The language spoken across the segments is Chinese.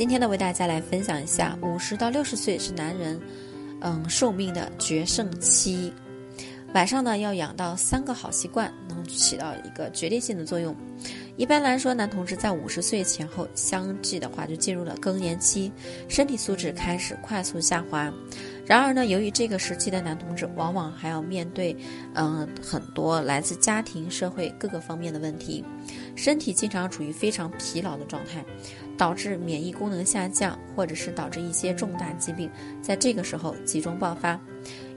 今天呢，为大家来分享一下，五十到六十岁是男人，嗯，寿命的决胜期。晚上呢，要养到三个好习惯，能起到一个决定性的作用。一般来说，男同志在五十岁前后相继的话，就进入了更年期，身体素质开始快速下滑。然而呢，由于这个时期的男同志往往还要面对，嗯，很多来自家庭、社会各个方面的问题，身体经常处于非常疲劳的状态。导致免疫功能下降，或者是导致一些重大疾病在这个时候集中爆发。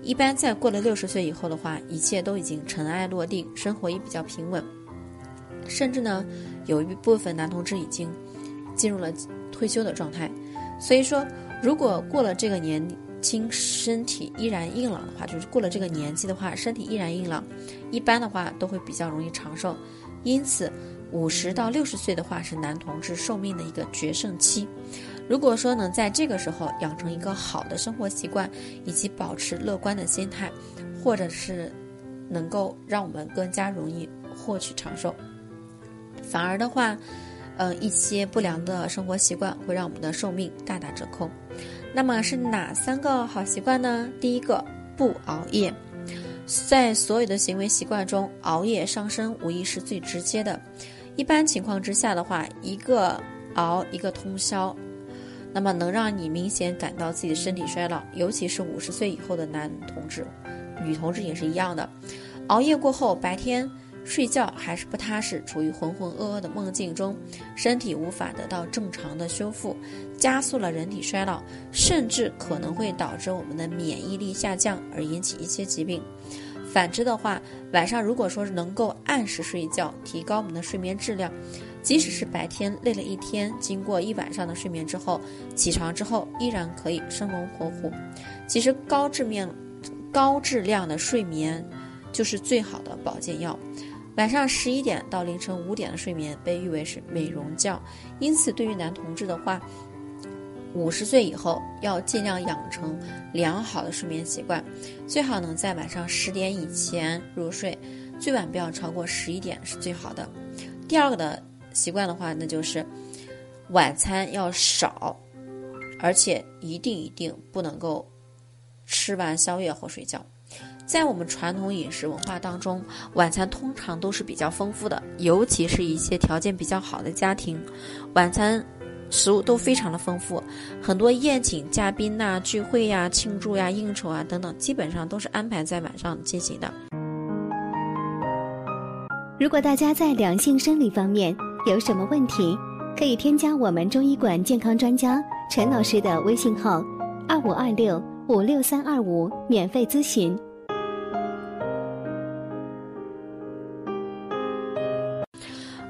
一般在过了六十岁以后的话，一切都已经尘埃落定，生活也比较平稳。甚至呢，有一部分男同志已经进入了退休的状态。所以说，如果过了这个年轻，身体依然硬朗的话，就是过了这个年纪的话，身体依然硬朗，一般的话都会比较容易长寿。因此。五十到六十岁的话是男同志寿命的一个决胜期，如果说能在这个时候养成一个好的生活习惯，以及保持乐观的心态，或者是能够让我们更加容易获取长寿。反而的话，呃，一些不良的生活习惯会让我们的寿命大打折扣。那么是哪三个好习惯呢？第一个，不熬夜。在所有的行为习惯中，熬夜伤身无疑是最直接的。一般情况之下的话，一个熬一个通宵，那么能让你明显感到自己的身体衰老，尤其是五十岁以后的男同志，女同志也是一样的。熬夜过后，白天睡觉还是不踏实，处于浑浑噩噩的梦境中，身体无法得到正常的修复，加速了人体衰老，甚至可能会导致我们的免疫力下降，而引起一些疾病。反之的话，晚上如果说是能够按时睡觉，提高我们的睡眠质量，即使是白天累了一天，经过一晚上的睡眠之后，起床之后依然可以生龙活虎。其实高质面、高质量的睡眠就是最好的保健药。晚上十一点到凌晨五点的睡眠被誉为是美容觉，因此对于男同志的话。五十岁以后要尽量养成良好的睡眠习惯，最好能在晚上十点以前入睡，最晚不要超过十一点是最好的。第二个的习惯的话，那就是晚餐要少，而且一定一定不能够吃完宵夜后睡觉。在我们传统饮食文化当中，晚餐通常都是比较丰富的，尤其是一些条件比较好的家庭，晚餐。食物都非常的丰富，很多宴请嘉宾呐、聚会呀、庆祝呀、应酬啊等等，基本上都是安排在晚上进行的。如果大家在两性生理方面有什么问题，可以添加我们中医馆健康专家陈老师的微信号：二五二六五六三二五，免费咨询。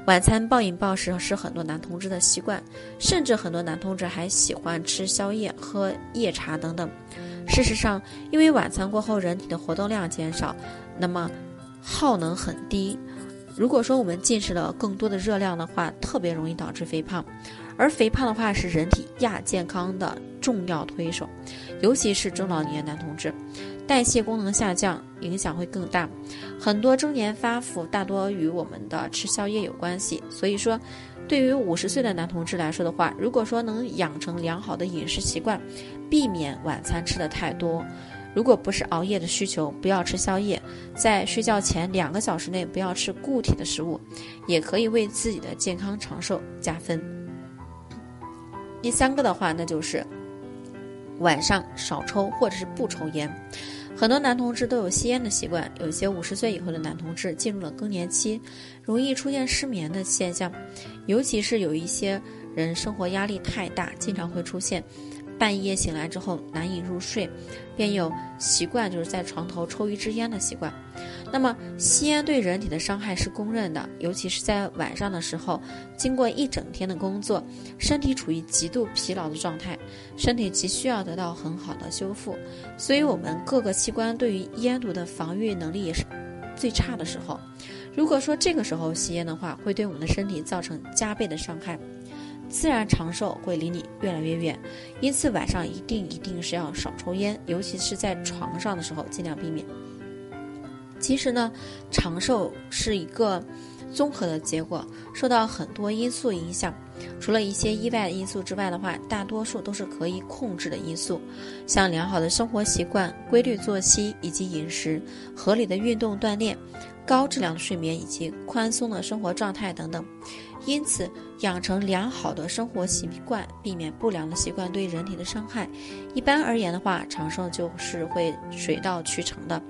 晚餐暴饮暴食是很多男同志的习惯，甚至很多男同志还喜欢吃宵夜、喝夜茶等等。事实上，因为晚餐过后人体的活动量减少，那么耗能很低。如果说我们进食了更多的热量的话，特别容易导致肥胖。而肥胖的话是人体亚健康的重要推手，尤其是中老年男同志。代谢功能下降，影响会更大。很多中年发福大多与我们的吃宵夜有关系。所以说，对于五十岁的男同志来说的话，如果说能养成良好的饮食习惯，避免晚餐吃的太多，如果不是熬夜的需求，不要吃宵夜，在睡觉前两个小时内不要吃固体的食物，也可以为自己的健康长寿加分。第三个的话，那就是晚上少抽或者是不抽烟。很多男同志都有吸烟的习惯，有些五十岁以后的男同志进入了更年期，容易出现失眠的现象，尤其是有一些人生活压力太大，经常会出现。半夜醒来之后难以入睡，便有习惯就是在床头抽一支烟的习惯。那么吸烟对人体的伤害是公认的，尤其是在晚上的时候，经过一整天的工作，身体处于极度疲劳的状态，身体急需要得到很好的修复，所以我们各个器官对于烟毒的防御能力也是最差的时候。如果说这个时候吸烟的话，会对我们的身体造成加倍的伤害。自然长寿会离你越来越远，因此晚上一定一定是要少抽烟，尤其是在床上的时候尽量避免。其实呢，长寿是一个综合的结果，受到很多因素影响。除了一些意外的因素之外的话，大多数都是可以控制的因素，像良好的生活习惯、规律作息以及饮食、合理的运动锻炼、高质量的睡眠以及宽松的生活状态等等。因此，养成良好的生活习惯，避免不良的习惯对人体的伤害。一般而言的话，长寿就是会水到渠成的。